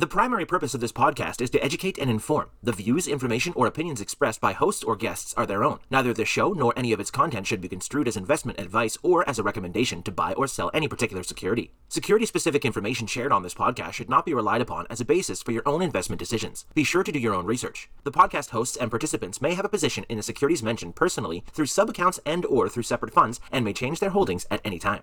The primary purpose of this podcast is to educate and inform. The views, information, or opinions expressed by hosts or guests are their own. Neither the show nor any of its content should be construed as investment advice or as a recommendation to buy or sell any particular security. Security specific information shared on this podcast should not be relied upon as a basis for your own investment decisions. Be sure to do your own research. The podcast hosts and participants may have a position in the securities mentioned personally through sub accounts and or through separate funds and may change their holdings at any time.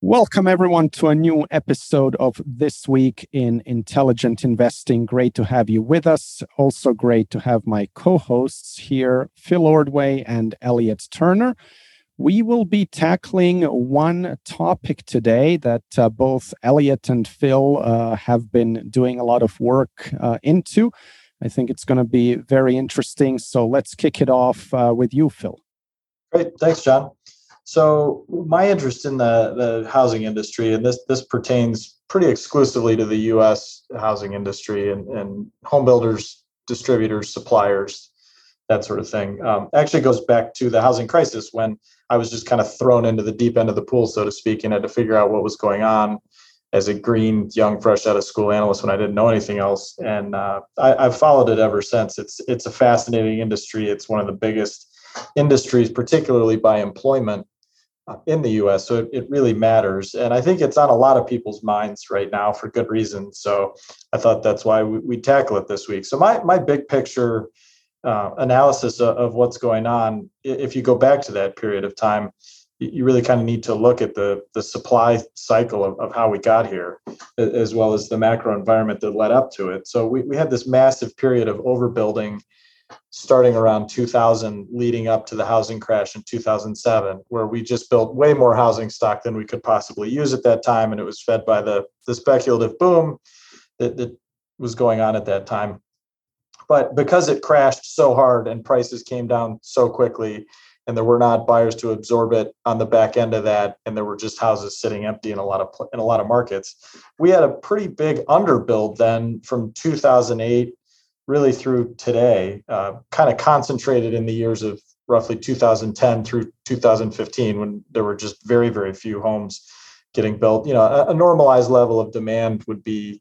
Welcome, everyone, to a new episode of This Week in Intelligent Investing. Great to have you with us. Also, great to have my co hosts here, Phil Ordway and Elliot Turner. We will be tackling one topic today that uh, both Elliot and Phil uh, have been doing a lot of work uh, into. I think it's going to be very interesting. So let's kick it off uh, with you, Phil. Great. Thanks, John. So my interest in the, the housing industry, and this this pertains pretty exclusively to the U.S. housing industry and, and home builders, distributors, suppliers, that sort of thing. Um, actually goes back to the housing crisis when I was just kind of thrown into the deep end of the pool, so to speak, and had to figure out what was going on as a green, young, fresh out of school analyst when I didn't know anything else. And uh, I, I've followed it ever since. It's it's a fascinating industry. It's one of the biggest industries, particularly by employment in the US. So it, it, really matters. And I think it's on a lot of people's minds right now for good reason. So I thought that's why we, we tackle it this week. So my, my big picture uh, analysis of, of, what's going on, if you go back to that period of time, you really kind of need to look at the, the supply cycle of, of how we got here, as well as the macro environment that led up to it. So we, we had this massive period of overbuilding starting around 2000 leading up to the housing crash in 2007 where we just built way more housing stock than we could possibly use at that time and it was fed by the, the speculative boom that, that was going on at that time. But because it crashed so hard and prices came down so quickly and there were not buyers to absorb it on the back end of that and there were just houses sitting empty in a lot of in a lot of markets we had a pretty big underbuild then from 2008 really through today, uh, kind of concentrated in the years of roughly 2010 through 2015, when there were just very, very few homes getting built. You know, a, a normalized level of demand would be,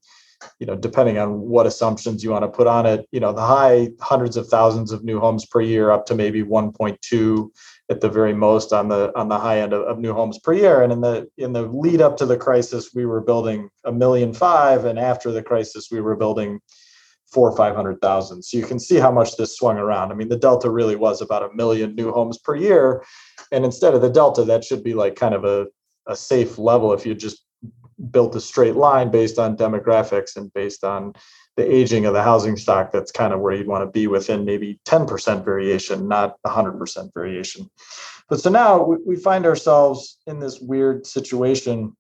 you know, depending on what assumptions you want to put on it, you know, the high hundreds of thousands of new homes per year, up to maybe 1.2 at the very most on the on the high end of, of, new homes per year. And in the in the lead up to the crisis, we were building a million five, and after the crisis, we were building four or five hundred thousand. So you can see how much this swung around. I mean, the delta really was about a million new homes per year. And instead of the delta, that should be like kind of a, a safe level if you just built a straight line based on demographics and based on the aging of the housing stock. That's kind of where you'd want to be within maybe 10% variation, not 100% variation. But so now we find ourselves in this weird situation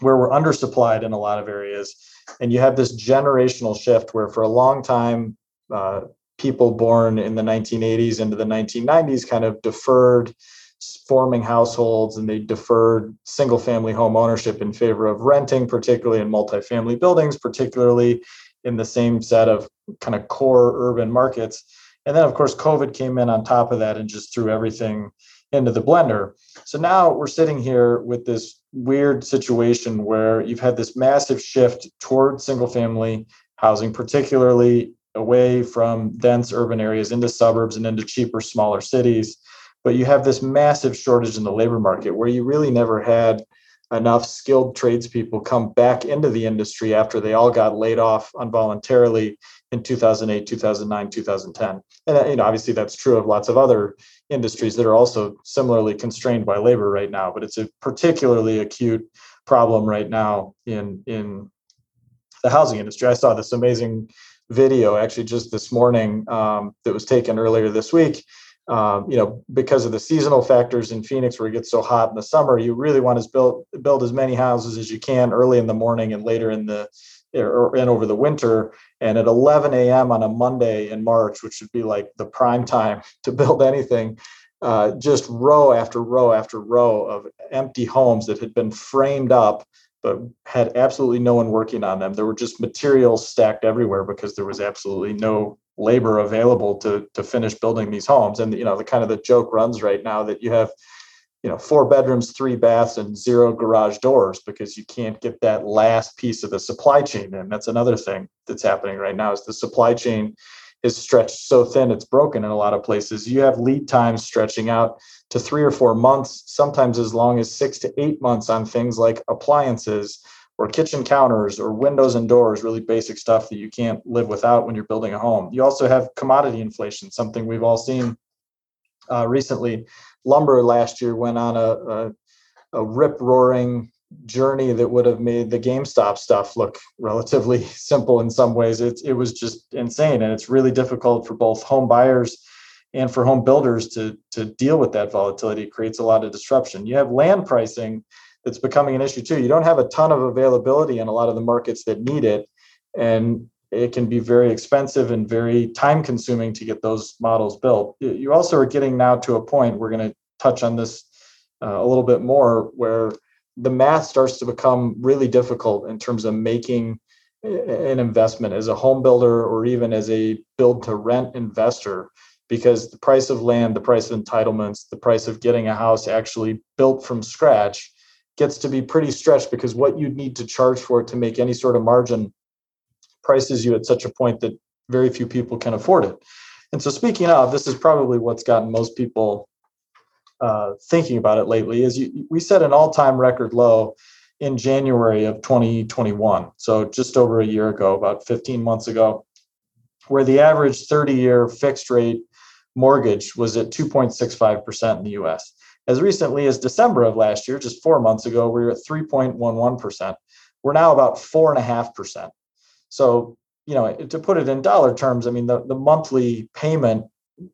where we're undersupplied in a lot of areas and you have this generational shift where for a long time uh, people born in the 1980s into the 1990s kind of deferred forming households and they deferred single family home ownership in favor of renting particularly in multifamily buildings particularly in the same set of kind of core urban markets. And then of course covid came in on top of that and just threw everything into the blender. So now we're sitting here with this weird situation where you've had this massive shift toward single family housing, particularly away from dense urban areas into suburbs and into cheaper, smaller cities. But you have this massive shortage in the labor market where you really never had enough skilled tradespeople come back into the industry after they all got laid off involuntarily in 2008 2009 2010 and you know obviously that's true of lots of other industries that are also similarly constrained by labor right now but it's a particularly acute problem right now in in the housing industry. I saw this amazing video actually just this morning um, that was taken earlier this week um, you know, because of the seasonal factors in Phoenix where it gets so hot in the summer, you really want to build build as many houses as you can early in the morning and later in the or in over the winter. And at 11 a.m. on a Monday in March, which would be like the prime time to build anything, uh, just row after row after row of empty homes that had been framed up but had absolutely no one working on them. There were just materials stacked everywhere because there was absolutely no labor available to to finish building these homes. And you know, the kind of the joke runs right now that you have, you know, four bedrooms, three baths, and zero garage doors because you can't get that last piece of the supply chain in. That's another thing that's happening right now is the supply chain is stretched so thin it's broken in a lot of places. You have lead times stretching out to three or four months, sometimes as long as six to eight months on things like appliances or kitchen counters or windows and doors, really basic stuff that you can't live without when you're building a home. You also have commodity inflation, something we've all seen uh, recently. Lumber last year went on a, a, a rip roaring journey that would have made the GameStop stuff look relatively simple in some ways. It, it was just insane. And it's really difficult for both home buyers and for home builders to, to deal with that volatility. It creates a lot of disruption. You have land pricing that's becoming an issue too. You don't have a ton of availability in a lot of the markets that need it. And it can be very expensive and very time consuming to get those models built. You also are getting now to a point, we're going to touch on this uh, a little bit more, where the math starts to become really difficult in terms of making an investment as a home builder or even as a build to rent investor because the price of land the price of entitlements the price of getting a house actually built from scratch gets to be pretty stretched because what you'd need to charge for it to make any sort of margin prices you at such a point that very few people can afford it and so speaking of this is probably what's gotten most people uh, thinking about it lately is you, we set an all-time record low in January of 2021. So just over a year ago, about 15 months ago, where the average 30-year fixed rate mortgage was at 2.65% in the US. As recently as December of last year, just four months ago, we were at 3.11%. We're now about 4.5%. So, you know, to put it in dollar terms, I mean, the, the monthly payment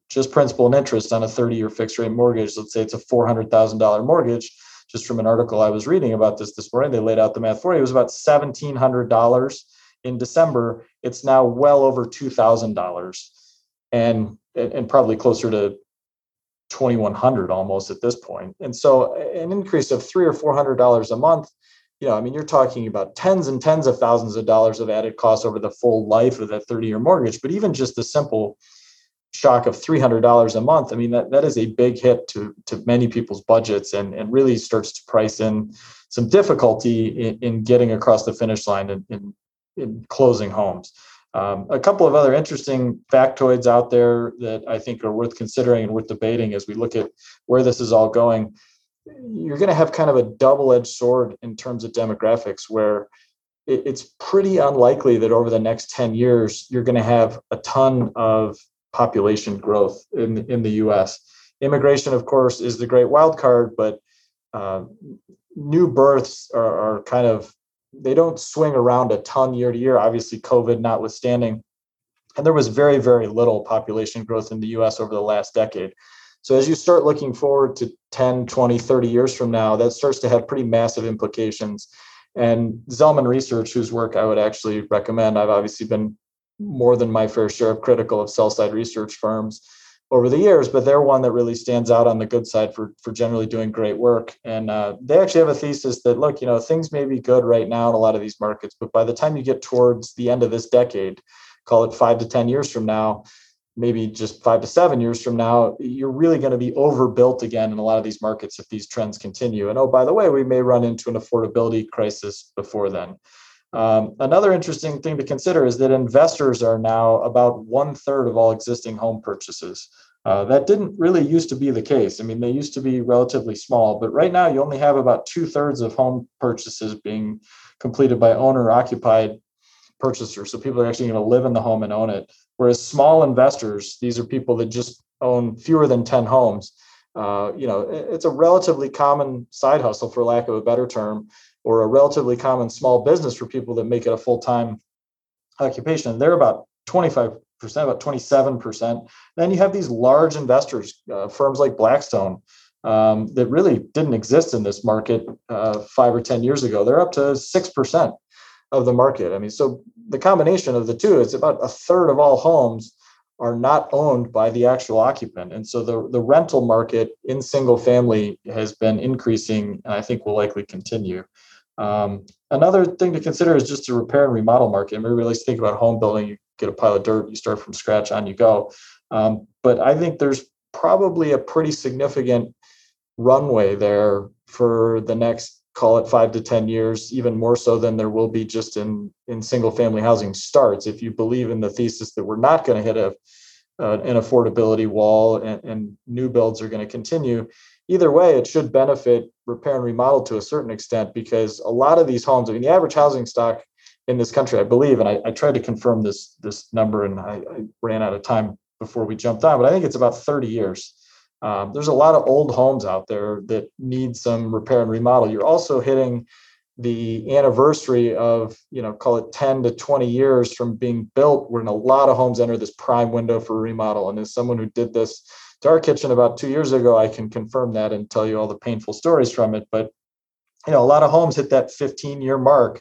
just principal and interest on a 30 year fixed rate mortgage, let's say it's a $400,000 mortgage, just from an article I was reading about this this morning, they laid out the math for you. It was about $1,700 in December. It's now well over $2,000 and, and probably closer to 2100 almost at this. And so an increase of three or $400 a month, you know, I mean, you're talking about tens and tens of thousands of dollars of added costs over the full life of that 30 year mortgage. But even just the simple shock of $300 a month, I mean, that, that is a big hit to, to many people's budgets and, and really starts to price in some difficulty in, in getting across the finish line and in, in, closing homes. Um, a couple of other interesting factoids out there that I think are worth considering and worth debating as we look at where this is all going. You're going to have kind of a double edged sword in terms of demographics, where it's pretty unlikely that over the next 10 years, you're going to have a ton of population growth in in the U.S. Immigration, of course, is the great wild card, but uh, new births are, are kind of they don't swing around a ton year to year. Obviously, COVID notwithstanding, and there was very very little population growth in the U.S. over the last decade. So as you start looking forward to 10, 20, 30 years from now, that starts to have pretty massive implications. And Zelman Research, whose work I would actually recommend, I've obviously been more than my fair share of critical of sell side research firms over the years, but they're one that really stands out on the good side for for generally doing great work. And uh, they actually have a thesis that look, you know, things may be good right now in a lot of these markets, but by the time you get towards the end of this decade, call it five to ten years from now, maybe just five to seven years from now, you're really going to be overbuilt again in a lot of these markets if these trends continue. And oh, by the way, we may run into an affordability crisis before then. Um, another interesting thing to consider is that investors are now about one third of all existing home purchases. Uh, that didn't really used to be the case. I mean, they used to be relatively small, but right now you only have about two thirds of home purchases being completed by owner occupied purchasers. So people are actually going to live in the home and own it. Whereas small investors, these are people that just own fewer than 10 homes. Uh, you know, it's a relatively common side hustle, for lack of a better term, or a relatively common small business for people that make it a full-time occupation. They're about 25% about 27%. Then you have these large investors, uh, firms like Blackstone, um, that really didn't exist in this market uh, five or 10 years ago. They're up to 6% of the market. I mean, so the combination of the two is about a third of all homes are not owned by the actual occupant. And so the, the rental market in single family has been increasing, and I think will likely continue. Um, another thing to consider is just the repair and remodel market. Everybody likes to think about home building. Get a pile of dirt, you start from scratch, on you go. Um, but I think there's probably a pretty significant runway there for the next call it five to 10 years, even more so than there will be just in, in single family housing starts. If you believe in the thesis that we're not going to hit a, uh, an affordability wall and, and new builds are going to continue, either way, it should benefit repair and remodel to a certain extent because a lot of these homes, I mean, the average housing stock in this country, I believe, and I, I tried to confirm this, this number and I, I ran out of time before we jumped on, but I think it's about 30 years. Um, there's a lot of old homes out there that need some repair and remodel. You're also hitting the anniversary of, you know, call it 10 to 20 years from being built, when a lot of homes enter this prime window for remodel. And as someone who did this to our kitchen about two years ago, I can confirm that and tell you all the painful stories from it. But, you know, a lot of homes hit that 15 year mark.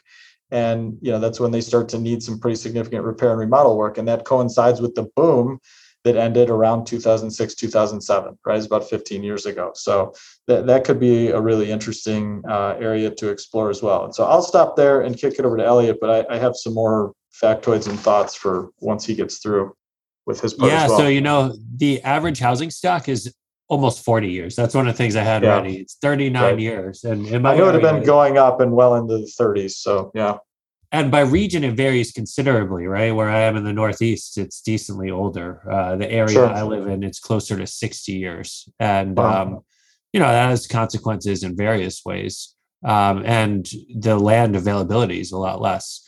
And, you know, that's when they start to need some pretty significant repair and remodel work. And that coincides with the boom that ended around 2006 2007 right it's about 15 years ago so that, that could be a really interesting uh, area to explore as well and so i'll stop there and kick it over to elliot but i, I have some more factoids and thoughts for once he gets through with his part yeah well. so you know the average housing stock is almost 40 years. That's one of the things i had yeah. ready. It's 39 right. years and it would have been going up and well into the 30s so yeah. And by region it varies considerably right? Where i am in the northeast it's decently older. Uh, the area sure. i live in it's closer to 60 years. And wow. um, you know that has consequences in various ways. Um, and the land availability is a lot less.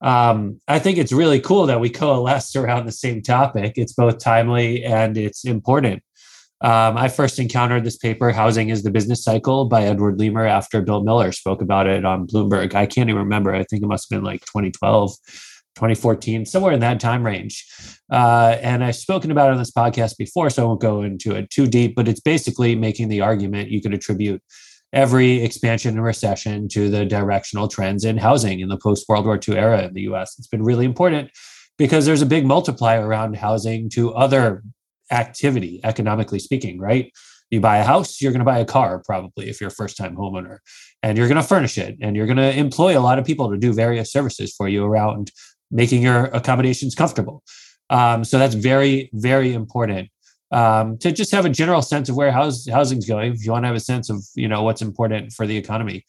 Um, i think it's really cool that we coalesce around the same topic. It's both timely and it's important um, I first encountered this paper, Housing is the Business Cycle by Edward Leamer, after Bill Miller spoke about it on Bloomberg. I can't even remember. I think it must have been like 2012, 2014, somewhere in that time range. Uh, and I've spoken about it on this podcast before, so I won't go into it too deep, but it's basically making the argument you could attribute every expansion and recession to the directional trends in housing in the post World War II era in the US. It's been really important because there's a big multiplier around housing to other activity, economically speaking, right? You buy a house, you're going to buy a car probably if you're a first time homeowner, and you're going to furnish it, and you're going to employ a lot of people to do various services for you around making your accommodations comfortable. Um, so that's very, very important um, to just have a general sense of where house, housing's going. If you want to have a sense of you know what's important for the economy,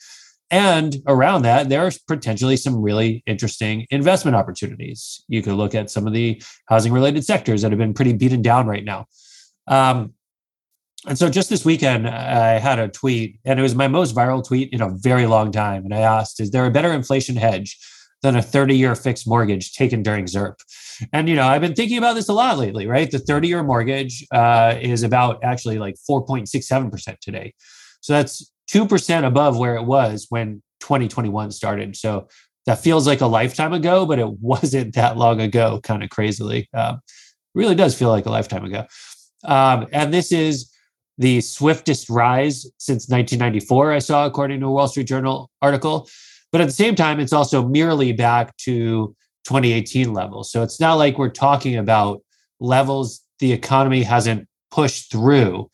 and around that, there are potentially some really interesting investment opportunities. You could look at some of the housing related sectors that have been pretty beaten down right now. Um, and so just this weekend, I had a tweet, and it was my most viral tweet in a very long time. And I asked, Is there a better inflation hedge than a 30 year fixed mortgage taken during ZIRP? And, you know, I've been thinking about this a lot lately, right? The 30 year mortgage uh, is about actually like 4.67% today. So that's 2% above where it was when 2021 started. So that feels like a lifetime ago, but it wasn't that long ago, kind of crazily. Um, really does feel like a lifetime ago. Um, and this is the swiftest rise since 1994, I saw, according to a Wall Street Journal article. But at the same time, it's also merely back to 2018 levels. So it's not like we're talking about levels the economy hasn't pushed through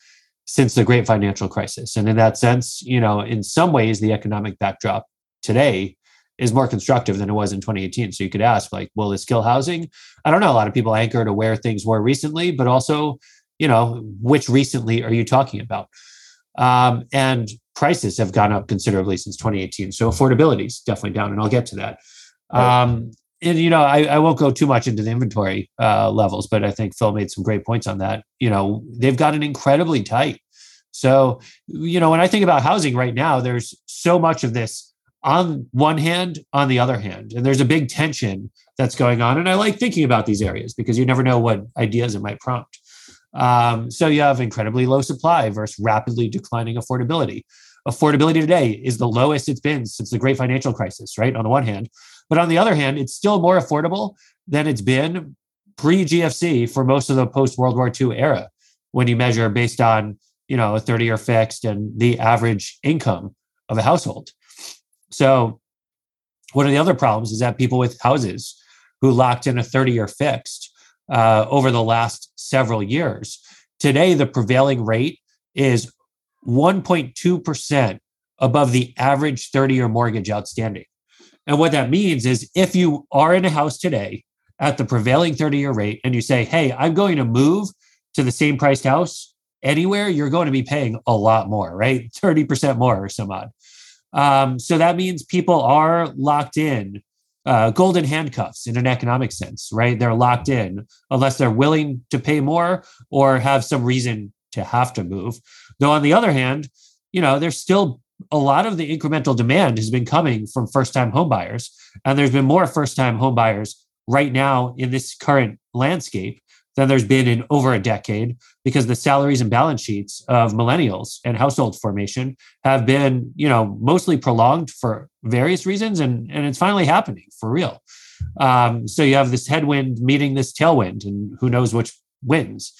since the great financial crisis. And in that sense, you know, in some ways, the economic backdrop today is more constructive than it was in 2018. So you could ask, like, will this kill housing? I don't know. A lot of people anchor to where things were recently, but also, you know, which recently are you talking about? Um, and prices have gone up considerably since 2018. So affordability is definitely down, and I'll get to that. Um, and you know, I, I, won't go too much into the inventory uh, levels, but I think Phil made some great points on that. You know, they've gotten incredibly tight. So, you know, when I think about housing right now, there's so much of this on one hand, on the other hand, and there's a big tension that's going on. And I like thinking about these areas because you never know what ideas it might prompt. Um, so you have incredibly low supply versus rapidly declining affordability. Affordability today is the lowest it's been since the great financial crisis, right? On the one hand, but on the other hand, it's still more affordable than it's been pre GFC for most of the post World War II era when you measure based on you know a 30 year fixed and the average income of a household. So one of the other problems is that people with houses who locked in a 30 year fixed uh, over the last several years. Today, the prevailing rate is 1.2% above the average 30 year mortgage outstanding. And what that means is if you are in a house today at the prevailing 30 year rate and you say, hey, I'm going to move to the same priced house anywhere, you're going to be paying a lot more, right? 30% more or some odd. Um, so that means people are locked in, uh, golden handcuffs in an economic sense, right? They're locked in unless they're willing to pay more or have some reason to have to move. Though on the other hand, you know, there's still a lot of the incremental demand has been coming from first-time homebuyers, and there's been more first-time homebuyers right now in this current landscape than there's been in over a decade because the salaries and balance sheets of millennials and household formation have been you know mostly prolonged for various reasons and and it's finally happening for real. Um, so you have this headwind meeting this tailwind and who knows which wins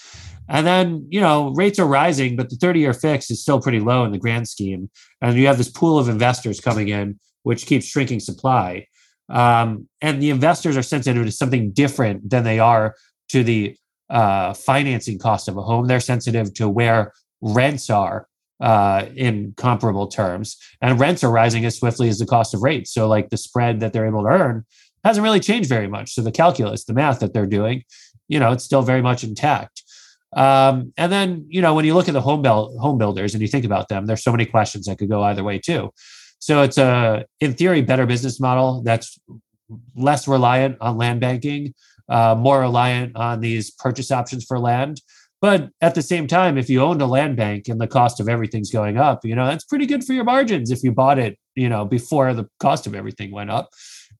and then you know rates are rising but the 30 year fix is still pretty low in the grand scheme and you have this pool of investors coming in which keeps shrinking supply um, and the investors are sensitive to something different than they are to the uh, financing cost of a home. They're sensitive to where rents are uh, in comparable terms, and rents are rising as swiftly as the cost of rates. So, like the spread that they're able to earn hasn't really changed very much. So the calculus, the math that they're doing, you know, it's still very much intact. Um, and then, you know, when you look at the home, build, home builders and you think about them, there's so many questions that could go either way too. So it's a, in theory, better business model that's less reliant on land banking, uh, more reliant on these purchase options for land. But at the same time, if you owned a land bank and the cost of everything's going up, you know, that's pretty good for your margins if you bought it, you know, before the cost of everything went up.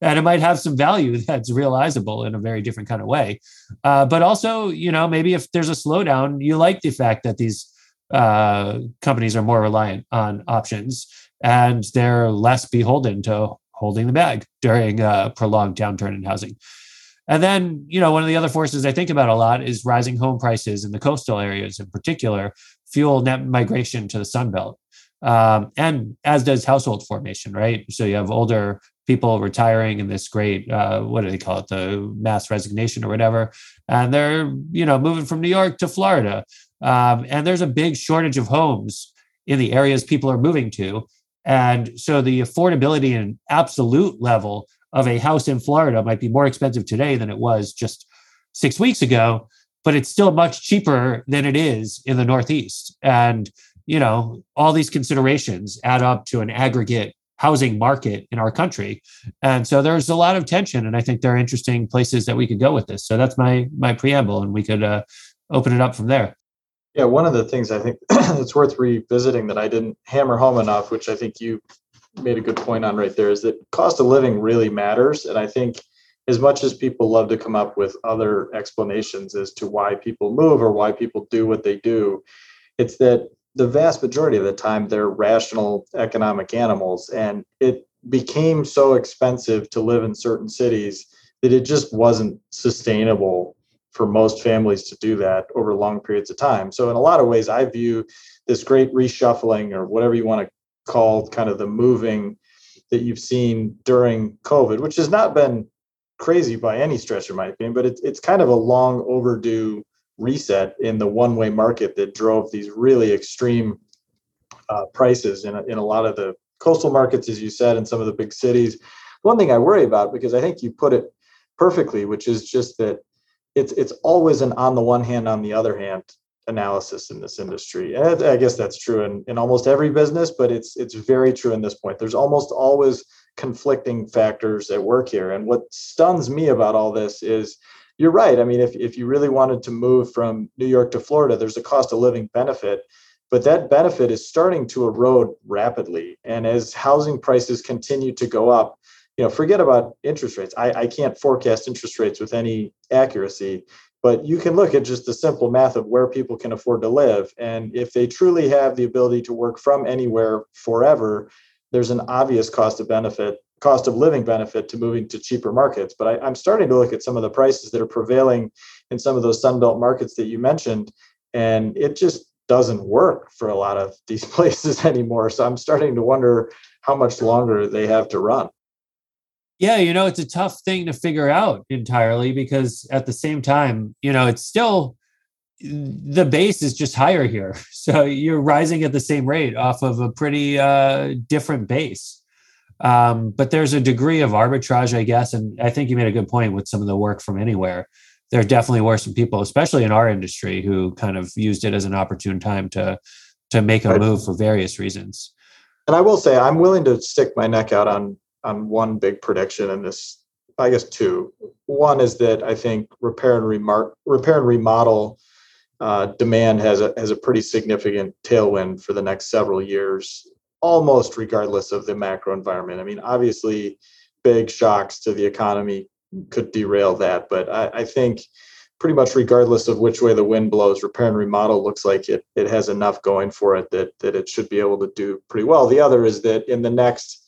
And it might have some value that's realizable in a very different kind of way. Uh, but also, you know, maybe if there's a slowdown, you like the fact that these uh, companies are more reliant on options and they're less beholden to holding the bag during a prolonged downturn in housing. And then, you know, one of the other forces I think about a lot is rising home prices in the coastal areas in particular, fuel net migration to the Sun Belt. Um, and as does household formation, right? So you have older people retiring in this great, uh, what do they call it, the mass resignation or whatever. And they're, you know, moving from New York to Florida. Um, and there's a big shortage of homes in the areas people are moving to. And so the affordability and absolute level of a house in Florida might be more expensive today than it was just six weeks ago, but it's still much cheaper than it is in the Northeast. And, you know, all these considerations add up to an aggregate housing market in our country. And so there's a lot of tension. And I think there are interesting places that we could go with this. So that's my my preamble, and we could uh, open it up from there. Yeah, one of the things I think it's worth revisiting that I didn't hammer home enough, which I think you made a good point on right there, is that cost of living really matters. And I think as much as people love to come up with other explanations as to why people move or why people do what they do, it's that the vast majority of the time they're rational economic animals. And it became so expensive to live in certain cities that it just wasn't sustainable for most families to do that over long periods of time. So, in a lot of ways, I view this great reshuffling or whatever you want to call kind of the moving that you've seen during COVID, which has not been crazy by any stretch of my opinion, but it's, it's kind of a long overdue reset in the one way market that drove these really extreme uh, prices in a, in a lot of the coastal markets, as you said, in some of the big cities. One thing I worry about, because I think you put it perfectly, which is just that it's it's always an on the one hand, on the other hand analysis in this industry. And I guess that's true in, in almost every business, but it's it's very true in this point. There's almost always conflicting factors at work here. And what stuns me about all this is you're right. I mean, if, if you really wanted to move from New York to Florida, there's a cost of living benefit, but that benefit is starting to erode rapidly. And as housing prices continue to go up, you know, forget about interest rates. I, I can't forecast interest rates with any accuracy, but you can look at just the simple math of where people can afford to live. And if they truly have the ability to work from anywhere forever, there's an obvious cost of benefit, cost of living benefit to moving to cheaper markets. But I, am starting to look at some of the prices that are prevailing in some of those Sunbelt markets that you mentioned, and it just doesn't work for a lot of these places anymore. So I'm starting to wonder how much longer they have to run. Yeah, you know, it's a tough thing to figure out entirely because at the same time, you know, it's still the base is just higher here. So you're rising at the same rate off of a pretty uh, different base. Um, but there's a degree of arbitrage, I guess. And I think you made a good point with some of the work from anywhere. There definitely were some people, especially in our industry, who kind of used it as an opportune time to to make a right. move for various reasons. And I will say, I'm willing to stick my neck out on on one big prediction in this. I guess two. One is that I think repair and remar- repair and remodel uh, demand has a has a pretty significant tailwind for the next several years, almost regardless of the macro environment. I mean, obviously, big shocks to the economy could derail that, but I, I think pretty much regardless of which way the wind blows, repair and remodel looks like it it has enough going for it that that it should be able to do pretty well. The other is that in the next,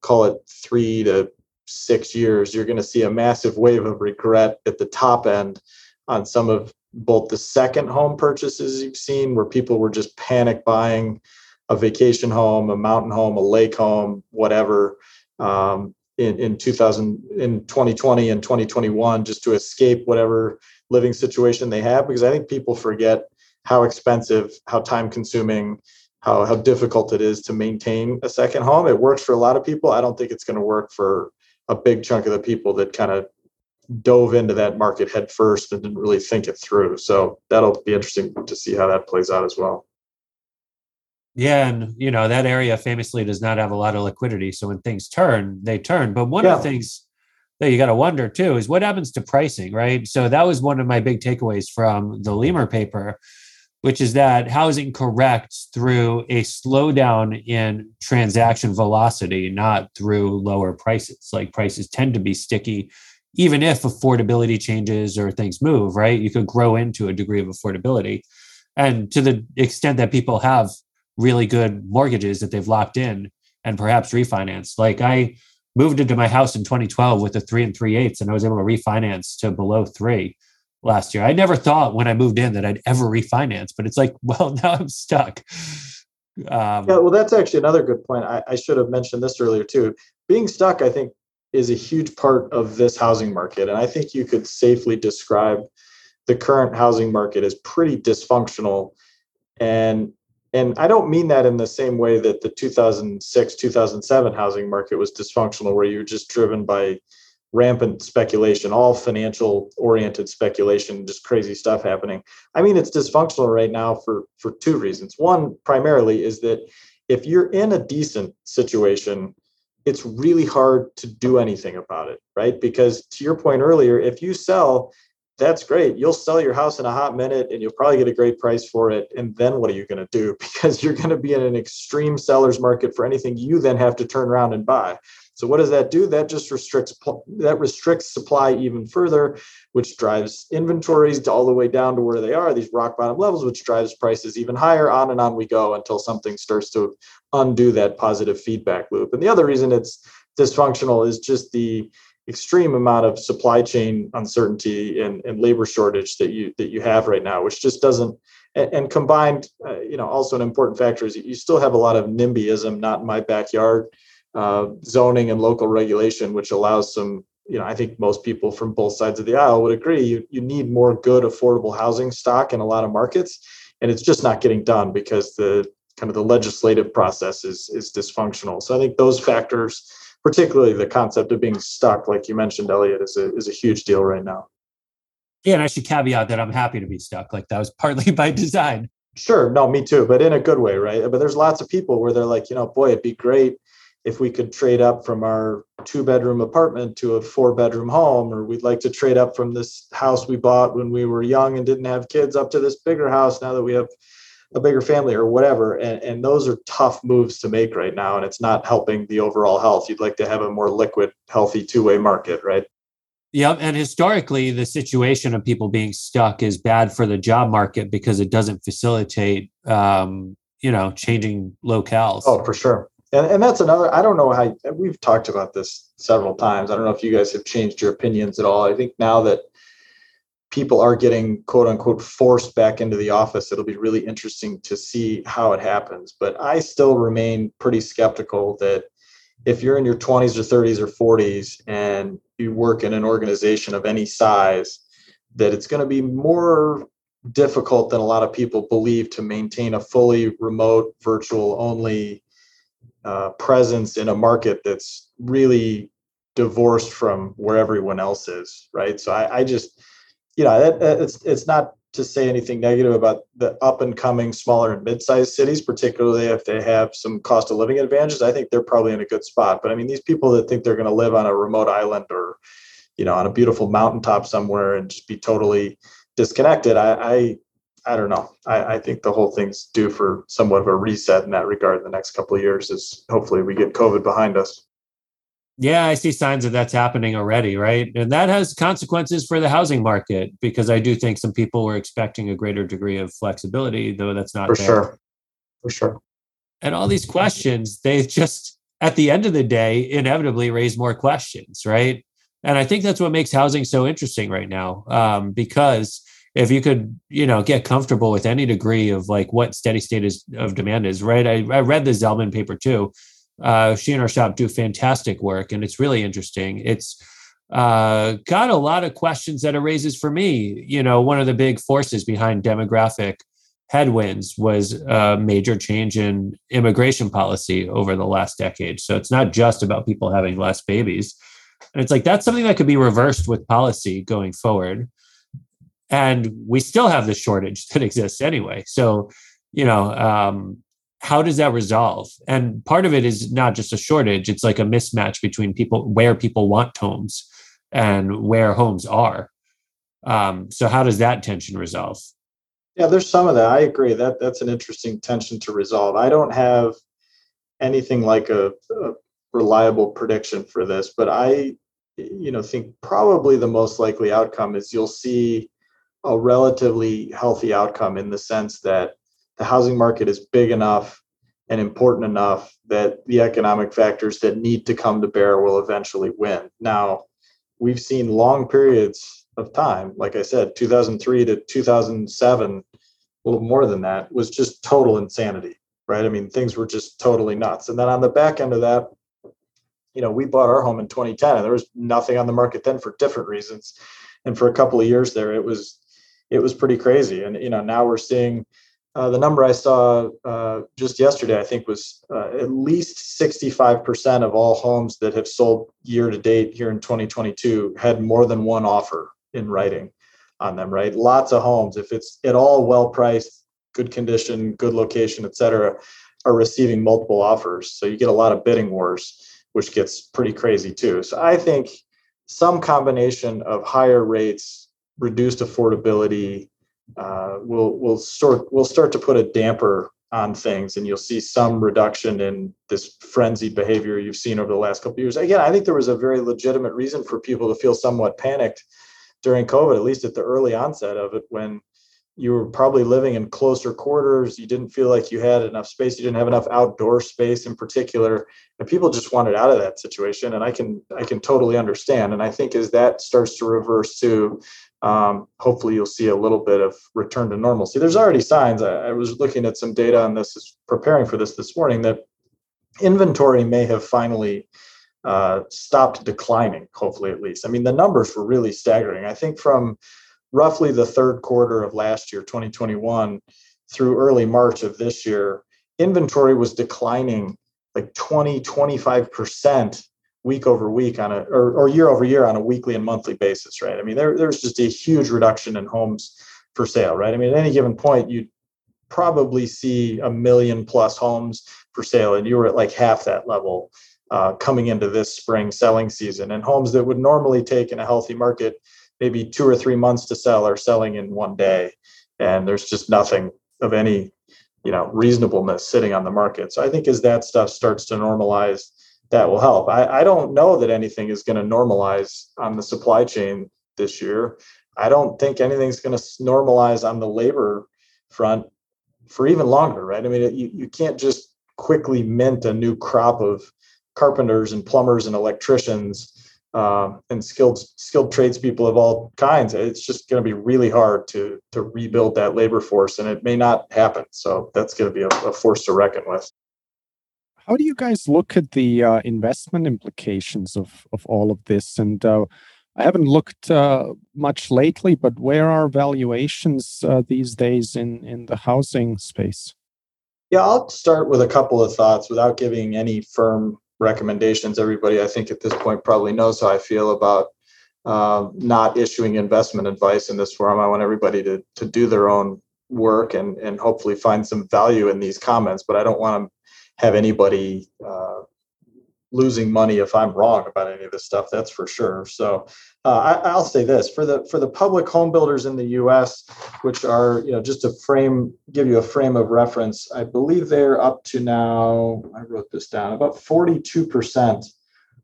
call it three to six years, you're going to see a massive wave of regret at the top end on some of both the second home purchases you've seen where people were just panic buying a vacation home, a mountain home, a lake home, whatever, um, in, in 2000, in 2020 and 2021, just to escape whatever living situation they have. Because I think people forget how expensive, how time consuming, how, how difficult it is to maintain a second home. It works for a lot of people. I don't think it's going to work for a big chunk of the people that kind of dove into that market head first and didn't really think it through. So that'll be interesting to see how that plays out as well. Yeah, and you know that area famously does not have a lot of liquidity. So when things turn, they turn. But one yeah. of the things that you got to wonder too is what happens to pricing, right? So that was one of my big takeaways from the Leamer paper, which is that housing corrects through a slowdown in transaction velocity, not through lower prices. Like prices tend to be sticky even if affordability changes or things move, right? You could grow into a degree of affordability. And to the extent that people have really good mortgages that they've locked in and perhaps refinance, like I moved into my house in 2012 with a three and three eighths, and I was able to refinance to below three last year. I never thought when I moved in that I'd ever refinance, but it's like, well, now I'm stuck. Um, yeah, well, that's actually another good point. I, I should have mentioned this earlier too. Being stuck, I think, is a huge part of this housing market. And I think you could safely describe the current housing market as pretty dysfunctional. And and I don't mean that in the same way that the 2006 2007 housing market was dysfunctional, where you're just driven by rampant speculation, all financial oriented speculation, just crazy stuff happening. I mean, it's dysfunctional right now for for two reasons. One, primarily, is that if you're in a decent situation it's really hard to do anything about it, right? Because to your point earlier, if you sell, that's great. You'll sell your house in a hot minute and you'll probably get a great price for it. And then what are you going to do? Because you're going to be in an extreme seller's market for anything you then have to turn around and buy. So what does that do? That just restricts that restricts supply even further, which drives inventories all the way down to where they are, these rock bottom levels, which drives prices even higher. On and on we go until something starts to undo that positive feedback loop. And the other reason it's dysfunctional is just the extreme amount of supply chain uncertainty and, and labor shortage that you that you have right now, which just doesn't and, and combined, uh, you know, also an important factor is you still have a lot of NIMBYism, not in my backyard uh, zoning and local regulation, which allows some, you know, I think most people from both sides of the aisle would agree you, you need more good, affordable housing stock in a lot of markets. And it's just not getting done because the kind of the legislative process is, is dysfunctional. So I think those factors, particularly the concept of being stuck, like you mentioned, Elliot, is a, is a huge deal right now. Yeah, and I should caveat that I'm happy to be stuck. Like that was partly by design. Sure. No, me too, but in a good way, right? But there's lots of people where they're like, you know, boy, it'd be great if we could trade up from our two bedroom apartment to a four bedroom home, or we'd like to trade up from this house we bought when we were young and didn't have kids up to this bigger house now that we have a bigger family or whatever. And, and those are tough moves to make right now. And it's not helping the overall health. You'd like to have a more liquid, healthy two way market, right? Yep. And historically, the situation of people being stuck is bad for the job market because it doesn't facilitate, um, you know, changing locales. Oh, for sure and, and that's another i don't know how we've talked about this several times i don't know if you guys have changed your opinions at all i think now that people are getting quote unquote forced back into the office it'll be really interesting to see how it happens. But i still remain pretty skeptical that if you're in your 20s or 30s or 40s and you work in an organization of any size that it's going to be more difficult than a lot of people believe to maintain a fully remote virtual only uh, presence in a market that's really divorced from where everyone else is right? So i, I just you know that, it's it's not to say anything negative about the up and coming smaller and mid-sized cities particularly if they have some cost of living advantages i think they're probably in a good spot. But i mean these people that think they're going to live on a remote island or you know on a beautiful mountaintop somewhere and just be totally disconnected i i, I don't know. I, I think the whole thing's due for somewhat of a reset in that regard in the next couple of years as hopefully we get covid behind us yeah, I see signs of that's happening already, right? And that has consequences for the housing market because I do think some people were expecting a greater degree of flexibility, though that's not for there. sure. For sure. And all these questions, they just at the end of the day inevitably raise more questions, right? And I think that's what makes housing so interesting right now, um, because if you could, you know, get comfortable with any degree of like what steady state is of demand is, right? I, I read the Zelman paper too uh, she and her shop do fantastic work, and it's really interesting. It's uh, got a lot of questions that it raises for me. You know, one of the big forces behind demographic headwinds was a major change in immigration policy over the last decade. So it's not just about people having less babies. And it's like that's something that could be reversed with policy going forward. And we still have the shortage that exists anyway. So, you know, um, how does that resolve? And part of it is not just a shortage, it's like a mismatch between people where people want homes and where homes are. Um, so how does that tension resolve? Yeah, there's some of that. I agree. That that's an interesting tension to resolve. I don't have anything like a, a reliable prediction for this, but I you know think probably the most likely outcome is you'll see a relatively healthy outcome in the sense that the housing market is big enough and important enough that the economic factors that need to come to bear will eventually win. Now, we've seen long periods of time, like I said, 2003 to 2007, a little more than that, was just total insanity, right? I mean, things were just totally nuts. And then on the back end of that, you know, we bought our home in 2010 and there was nothing on the market then for different reasons. And for a couple of years there, it was it was pretty crazy. And you know, now we're seeing uh, the number I saw uh, just yesterday, I think, was uh, at least 65% of all homes that have sold year to date here in 2022 had more than one offer in writing on them, right? Lots of homes, if it's at all well priced, good condition, good location, et cetera, are receiving multiple offers. So you get a lot of bidding wars, which gets pretty crazy too. So I think some combination of higher rates, reduced affordability, uh, will will start will start to put a damper on things and you'll see some reduction in this frenzied behavior you've seen over the last couple years. Again i think there was a very legitimate reason for people to feel somewhat panicked during covid at least at the early onset of it when you were probably living in closer quarters you didn't feel like you had enough space you didn't have enough outdoor space in particular and people just wanted out of that situation and i can i can totally understand and i think as that starts to reverse too um, hopefully you'll see a little bit of return to normalcy. There's already signs. I, I was looking at some data on this, preparing for this this morning, that inventory may have finally uh, stopped declining, hopefully at least. I mean, the numbers were really staggering. I think from roughly the third quarter of last year, 2021, through early March of this year, inventory was declining like 20, 25% week over week on a or, or year over year on a weekly and monthly basis, right? I mean, there, there's just a huge reduction in homes for sale, right? I mean, at any given point, you'd probably see a million plus homes for sale, and you were at like half that level uh, coming into this spring selling season. And homes that would normally take in a healthy market maybe two or three months to sell are selling in one day, and there's just nothing of any you know reasonableness sitting on the market. So I think as that stuff starts to normalize that will help. I, I don't know that anything is going to normalize on the supply chain this year. I don't think anything's going to normalize on the labor front for even longer, right? I mean, you, you can't just quickly mint a new crop of carpenters and plumbers and electricians um, and skilled skilled tradespeople of all kinds. It's just going to be really hard to to rebuild that labor force, and it may not happen. So that's going to be a, a force to reckon with. How do you guys look at the uh, investment implications of of all of this? And uh, I haven't looked uh, much lately, but where are valuations uh, these days in in the housing space? Yeah, I'll start with a couple of thoughts without giving any firm recommendations. Everybody, I think, at this point probably knows how I feel about uh, not issuing investment advice in this forum. I want everybody to to do their own work and and hopefully find some value in these comments. But I don't want to have anybody uh, losing money if I'm wrong about any of this stuff. That's for sure. So uh, I, will say this for the for the public home builders in the U.S., which are you know just to frame give you a frame of reference. I believe they're up to now. I wrote this down about 42 percent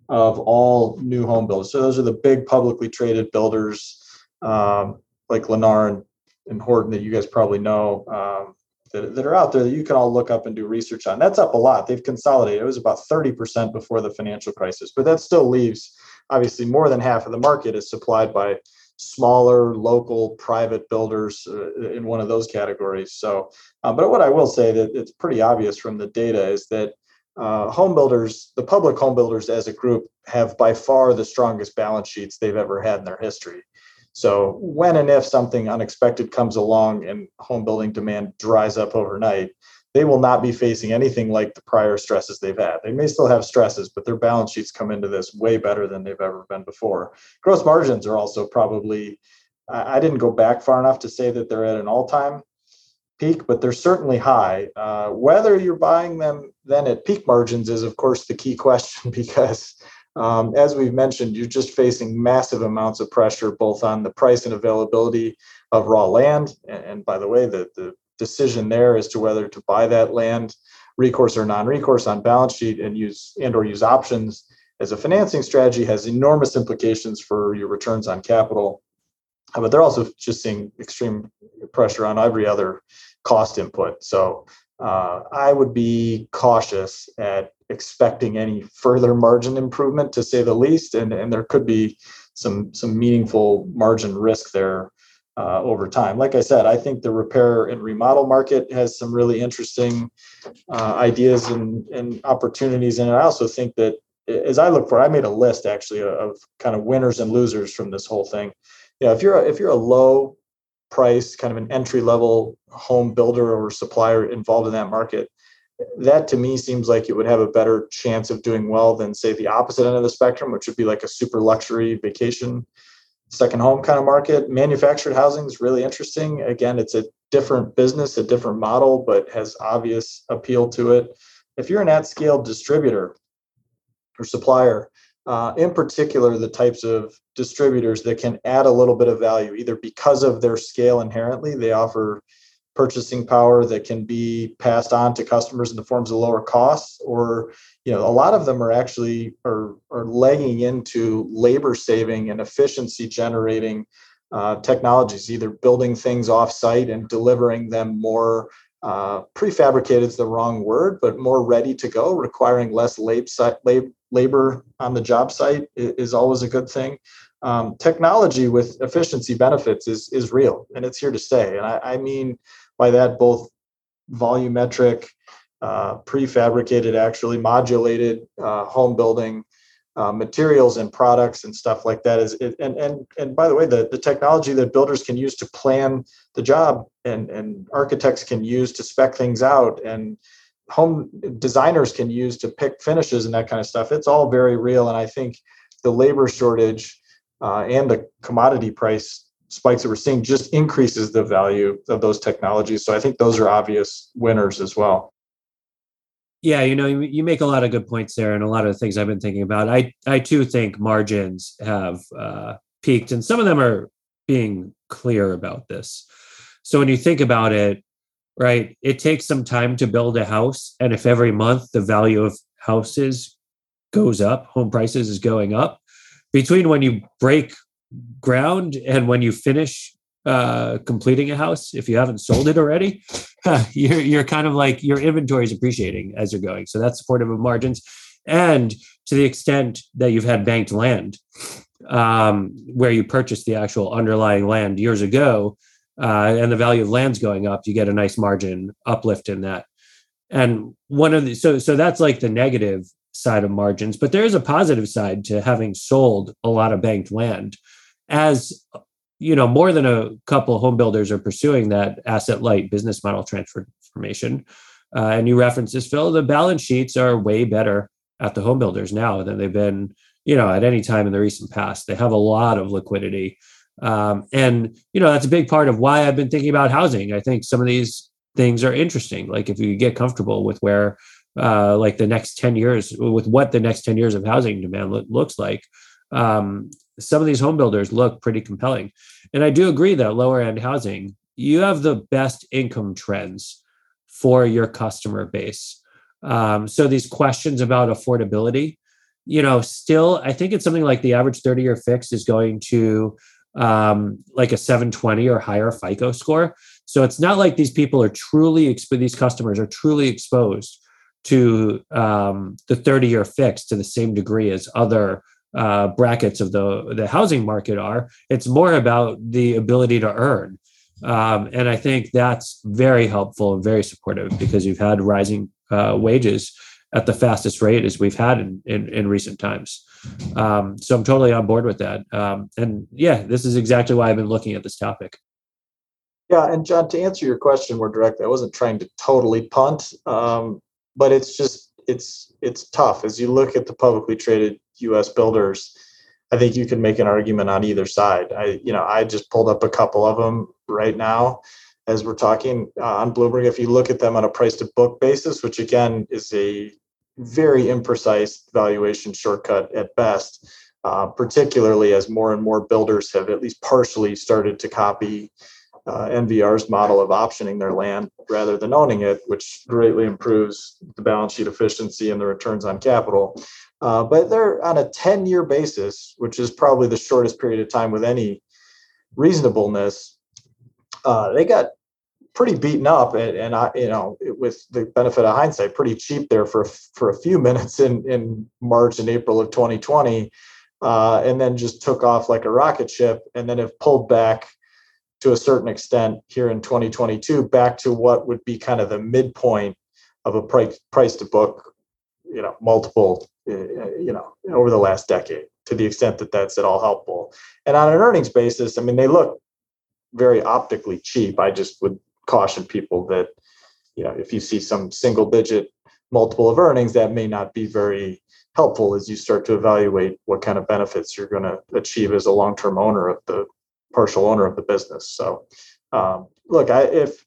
of all new home builders. So those are the big publicly traded builders um, like Lennar and, and Horton that you guys probably know. Um, that, that are out there that you can all look up and do research on. That's up a lot. They've consolidated. It was about 30% before the financial crisis, but that still leaves obviously more than half of the market is supplied by smaller local private builders uh, in one of those categories. So, uh, but what I will say that it's pretty obvious from the data is that uh, home builders, the public home builders as a group, have by far the strongest balance sheets they've ever had in their history. So when and if something unexpected comes along and home building demand dries up overnight, they will not be facing anything like the prior stresses they've had. They may still have stresses, but their balance sheets come into this way better than they've ever been before. Gross margins are also probably, I didn't go back far enough to say that they're at an all time peak, but they're certainly high. Uh, whether you're buying them then at peak margins is, of course, the key question because um, as we've mentioned, you're just facing massive amounts of pressure both on the price and availability of raw land. And, and by the way, the, the decision there as to whether to buy that land, recourse or non-recourse on balance sheet and use and or use options as a financing strategy has enormous implications for your returns on capital. But they're also just seeing extreme pressure on every other cost input. So uh, I would be cautious at expecting any further margin improvement, to say the least, and and there could be some some meaningful margin risk there uh, over time. Like I said, I think the repair and remodel market has some really interesting uh, ideas and, and opportunities. And I also think that as I look for, I made a list actually of kind of winners and losers from this whole thing. You know, if you're a, if you're a low price, kind of an entry level home builder or supplier involved in that market, that to me seems like it would have a better chance of doing well than say the opposite end of the spectrum, which would be like a super luxury vacation second home kind of market. Manufactured housing is really interesting. Again, it's a different business, a different model, but has obvious appeal to it. If you're an at scale distributor or supplier, uh, in particular, the types of distributors that can add a little bit of value, either because of their scale inherently, they offer purchasing power that can be passed on to customers in the forms of lower costs or you know a lot of them are actually are, are legging into labor saving and efficiency generating uh, technologies either building things off site and delivering them more uh, prefabricated is the wrong word but more ready to go requiring less lab, lab, labor on the job site is, is always a good thing. Um, technology with efficiency benefits is is real and it's here to stay. And I, I mean by that both volumetric, uh, prefabricated, actually modulated uh, home building uh, materials and products and stuff like that is it, and and and by the way the, the technology that builders can use to plan the job and and architects can use to spec things out and home designers can use to pick finishes and that kind of stuff it's all very real. And i think the labor shortage uh, and the commodity price spikes that we're seeing just increases the value of those technologies. So I think those are obvious winners as well. Yeah, you know, you make a lot of good points there, and a lot of the things I've been thinking about. I I too think margins have uh, peaked, and some of them are being clear about this. So when you think about it, right, it takes some time to build a house, and if every month the value of houses goes up, home prices is going up, between when you break ground and when you finish uh, completing a house. If you haven't sold it already, you're you're kind of like your inventory is appreciating as you're going. So that's supportive of margins. And to the extent that you've had banked land, um, where you purchased the actual underlying land years ago, uh, and the value of land's going up, you get a nice margin uplift in that. And one of the so so that's like the negative side of margins, but there is a positive side to having sold a lot of banked land as you know more than a couple home builders are pursuing that asset light business model transformation. Uh, and you reference this phil the balance sheets are way better at the home builders now than they've been you know at any time in the recent past. They have a lot of liquidity. Um, and you know that's a big part of why i've been thinking about housing. I think some of these things are interesting. Like if you get comfortable with where uh, like the next 10 years with what the next 10 years of housing demand lo- looks like um, some of these home builders look pretty compelling. And I do agree that lower end housing, you have the best income trends for your customer base. Um, so these questions about affordability, you know, still, I think it's something like the average 30 year fix is going to um, like a 720 or higher FICO score. So it's not like these people are truly, exp- these customers are truly exposed to um, the 30 year fix to the same degree as other uh, brackets of the the housing market are. It's more about the ability to earn, um, and I think that's very helpful and very supportive because you've had rising uh, wages at the fastest rate as we've had in in, in recent times. Um, so I'm totally on board with that. Um, and yeah, this is exactly why I've been looking at this topic. Yeah, and John, to answer your question more directly, I wasn't trying to totally punt, um, but it's just it's it's tough as you look at the publicly traded U.S. builders. I think you can make an argument on either side. I, you know, I just pulled up a couple of them right now as we're talking uh, on Bloomberg. If you look at them on a price to book basis, which again is a very imprecise valuation shortcut at best, uh, particularly as more and more builders have at least partially started to copy uh, NVR's model of optioning their land rather than owning it, which greatly improves the balance sheet efficiency and the returns on capital. Uh, but they're on a 10 year basis, which is probably the shortest period of time with any reasonableness. Uh, they got pretty beaten up, and, and I, you know, with the benefit of hindsight, pretty cheap there for for a few minutes in in March and April of 2020, uh, and then just took off like a rocket ship, and then have pulled back to a certain extent here in 2022 back to what would be kind of the midpoint of a price price to book, you know, multiple you know, over the last decade to the extent that that's at all helpful. And on an earnings basis, I mean, they look very optically cheap. I just would caution people that, you know, if you see some single digit multiple of earnings, that may not be very helpful as you start to evaluate what kind of benefits you're going to achieve as a long term owner of the partial owner of the business. So, um, look, I, if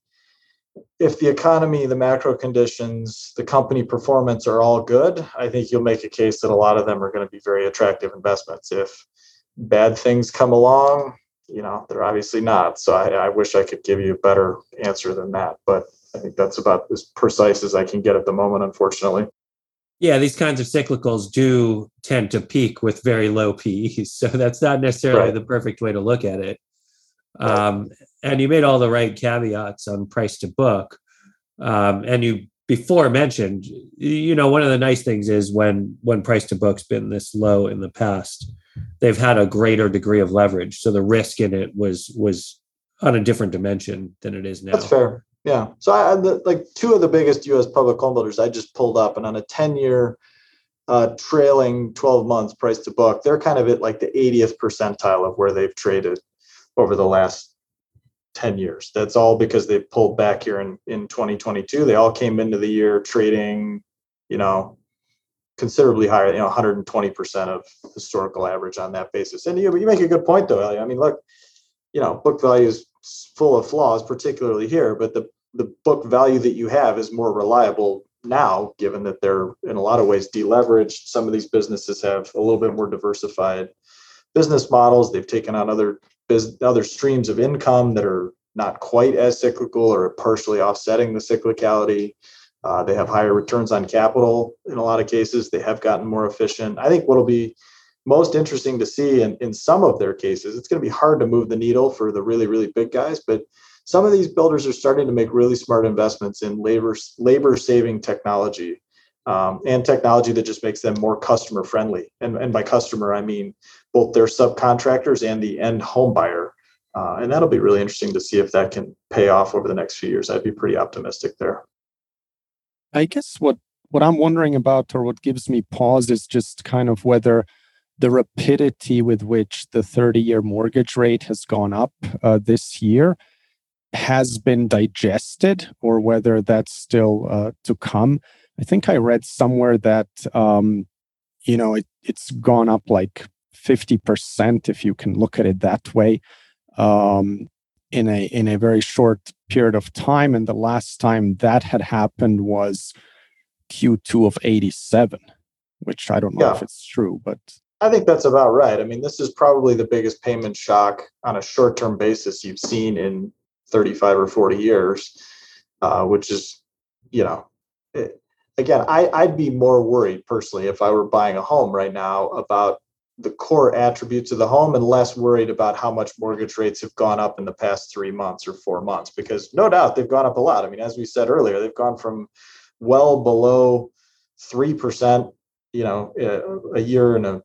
if the economy, the macro conditions, the company performance are all good, I think you'll make a case that a lot of them are going to be very attractive investments. If bad things come along, you know, they're obviously not. So I, I wish I could give you a better answer than that. But I think that's about as precise as I can get at the moment, unfortunately. Yeah, these kinds of cyclicals do tend to peak with very low PEs. So that's not necessarily right. the perfect way to look at it. Um, and you made all the right caveats on price to book. Um, and you before mentioned, you know, one of the nice things is when when price to book's been this low in the past, they've had a greater degree of leverage. So the risk in it was was on a different dimension than it is now. That's fair. Yeah. So I the, like two of the biggest U.S. public home builders I just pulled up, and on a ten year uh, trailing 12 months price to book, they're kind of at like the 80th percentile of where they've traded over the last 10 years. That's all because they pulled back here in, in 2022. They all came into the year trading, you know, considerably higher, you know, 120% of historical average on that basis. And you, you make a good point though, Ellie. I mean, look, you know, book value is full of flaws, particularly here, but the, the book value that you have is more reliable now, given that they're in a lot of ways deleveraged. Some of these businesses have a little bit more diversified business models. They've taken on other other streams of income that are not quite as cyclical or partially offsetting the cyclicality. Uh, they have higher returns on capital in a lot of cases. They have gotten more efficient. I think what'll be most interesting to see in, in some of their cases. It's going to be hard to move the needle for the really, really big guys, but some of these builders are starting to make really smart investments in labor labor saving technology um, and technology that just makes them more customer friendly. And, and by customer, I mean both their subcontractors and the end home buyer. Uh, and that'll be really interesting to see if that can pay off over the next few years. I'd be pretty optimistic there. I guess what what I'm wondering about, or what gives me pause, is just kind of whether the rapidity with which the 30 year mortgage rate has gone up uh, this year has been digested or whether that's still uh, to come. I think I read somewhere that, um, you know, it, it's gone up like 50% if you can look at it that way um, in a in a very short period of time and the last time that had happened was q2 of 87 which i don't know yeah. if it's true but I think that's about right. I mean, this is probably the biggest payment shock on a short term basis you've seen in 35 or 40 years, uh, which is, you know, it, again, I, I'd be more worried personally if I were buying a home right now about the core attributes of the home and less worried about how much mortgage rates have gone up in the past three months or four months, because no doubt they've gone up a lot. I mean, as we said earlier, they've gone from well below 3%, you know, a, a year and a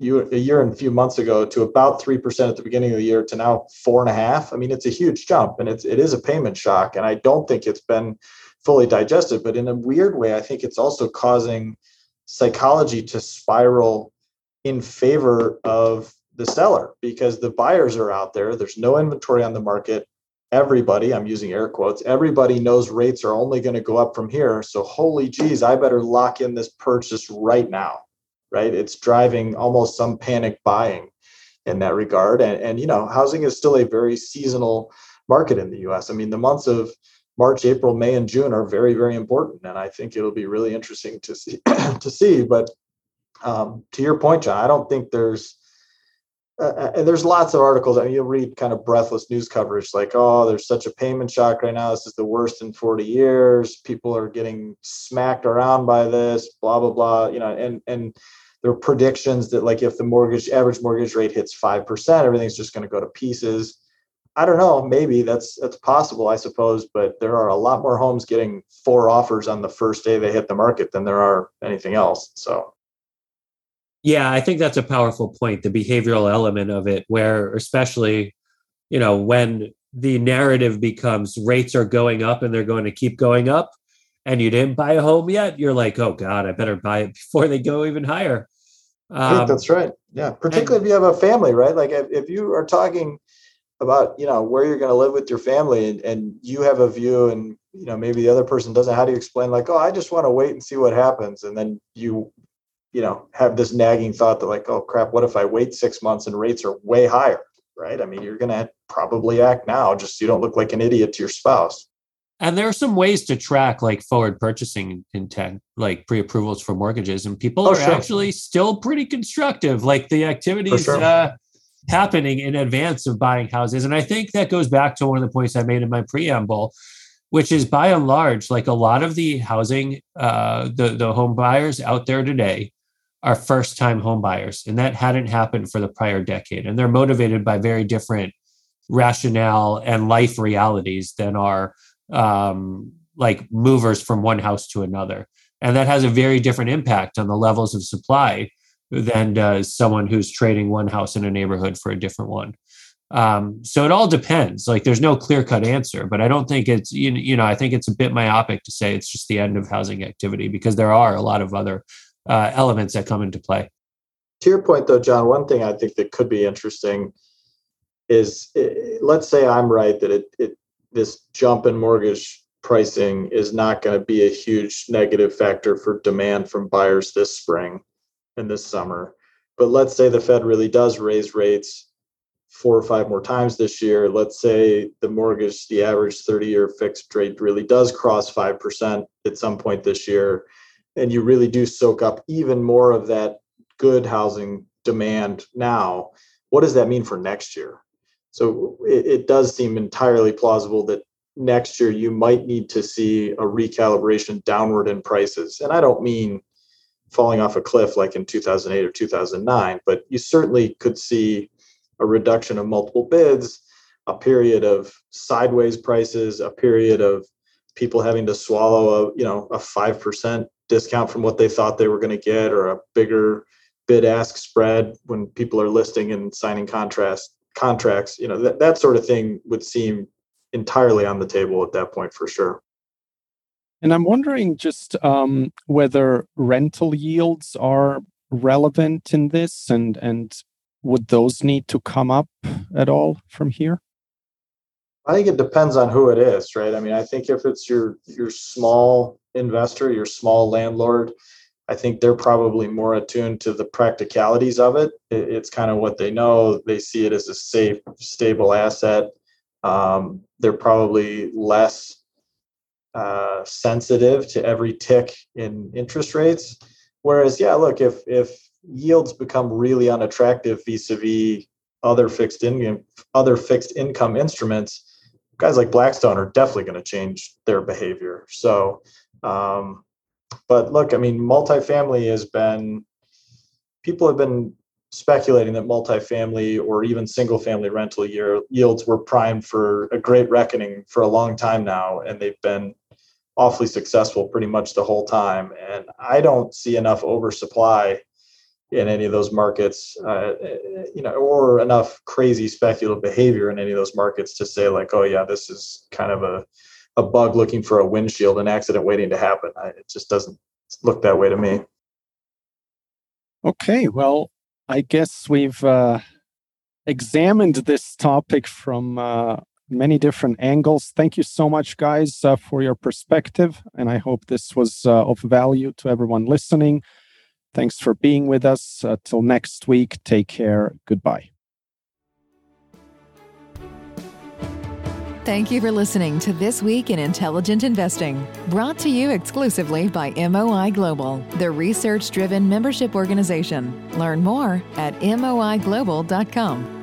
a year and a few months ago to about three percent at the beginning of the year to now four and a half. I mean, it's a huge jump, and it's it is a payment shock, and I don't think it's been fully digested. But in a weird way, I think it's also causing psychology to spiral in favor of the seller because the buyers are out there. There's no inventory on the market. Everybody, I'm using air quotes, everybody knows rates are only going to go up from here. So, holy geez, I better lock in this purchase right now right? It's driving almost some panic buying in that regard. And, and you know, housing is still a very seasonal market in the US. I mean, the months of March, April, May, and June are very, very important. And I think it'll be really interesting to see to see. But um, to your point, John, I don't think there's uh, uh, and there's lots of articles. I mean, you'll read kind of breathless news coverage like, oh, there's such a payment shock right now. This is the worst in 40 years. People are getting smacked around by this, blah, blah, blah. You know, and and there are predictions that like if the mortgage average mortgage rate hits 5% everything's just going to go to pieces i don't know maybe that's that's possible i suppose but there are a lot more homes getting four offers on the first day they hit the market than there are anything else so yeah i think that's a powerful point the behavioral element of it where especially you know when the narrative becomes rates are going up and they're going to keep going up and you didn't buy a home yet, you're like, oh God, I better buy it before they go even higher. Um, that's right. Yeah, particularly and, if you have a family, right? Like if, if you are talking about you know where you're going to live with your family, and, and you have a view, and you know maybe the other person doesn't. How do you explain like, oh, I just want to wait and see what happens, and then you you know have this nagging thought that like, oh crap, what if I wait six months and rates are way higher, right? I mean, you're going to probably act now just so you don't look like an idiot to your spouse. And there are some ways to track like forward purchasing intent, like pre-approvals for mortgages, and people oh, are sure. actually still pretty constructive. Like the activities sure. uh, happening in advance of buying houses, and I think that goes back to one of the points I made in my preamble, which is by and large, like a lot of the housing, uh, the the home buyers out there today are first-time home buyers, and that hadn't happened for the prior decade, and they're motivated by very different rationale and life realities than are um, like movers from one house to another. And that has a very different impact on the levels of supply than does someone who's trading one house in a neighborhood for a different one. Um, so it all depends. Like there's no clear cut answer, but I don't think it's, you, know, I think it's a bit myopic to say it's just the end of housing activity because there are a lot of other uh, elements that come into play. To your point, though, John, one thing I think that could be interesting is eh, let's say I'm right that it, it this jump in mortgage pricing is not going to be a huge negative factor for demand from buyers this spring and this summer. But let's say the Fed really does raise rates four or five more times this year. Let's say the mortgage, the average 30 year fixed rate really does cross 5% at some point this year. And you really do soak up even more of that good housing demand now. What does that mean for next year? So it, it does seem entirely plausible that next year you might need to see a recalibration downward in prices. And I don't mean falling off a cliff like in 2008 or 2009, but you certainly could see a reduction of multiple bids, a period of sideways prices, a period of people having to swallow a you know a five percent discount from what they thought they were going to get, or a bigger bid ask spread when people are listing and signing contrast contracts. You know that that sort of thing would seem entirely on the table at that point for sure. And I'm wondering just um, whether rental yields are relevant in this, and and would those need to come up at all from here? I think it depends on who it is, right? I mean, I think if it's your your small investor, your small landlord, I think they're probably more attuned to the practicalities of it. It's kind of what they know. They see it as a safe, stable asset. Um, they're probably less uh, sensitive to every tick in interest rates. Whereas, yeah, look, if if yields become really unattractive vis-a-vis other fixed income other fixed income instruments, guys like Blackstone are definitely going to change their behavior. So, um, but look, I mean, multifamily has been people have been speculating that multifamily or even single family rental year yields were primed for a great reckoning for a long time now, and they've been awfully successful pretty much the whole time. And I don't see enough oversupply in any of those markets, uh, you know, or enough crazy speculative behavior in any of those markets to say like, oh yeah, this is kind of a a bug looking for a windshield, an accident waiting to happen. I, it just doesn't look that way to me. Okay, well, I guess we've uh, examined this topic from uh, many different angles. Thank you so much, guys, uh, for your perspective, and I hope this was uh, of value to everyone listening. Thanks for being with us. Uh, till next week, take care. Goodbye. Thank you for listening to This Week in Intelligent Investing, brought to you exclusively by MOI Global, the research driven membership organization. Learn more at moiglobal.com.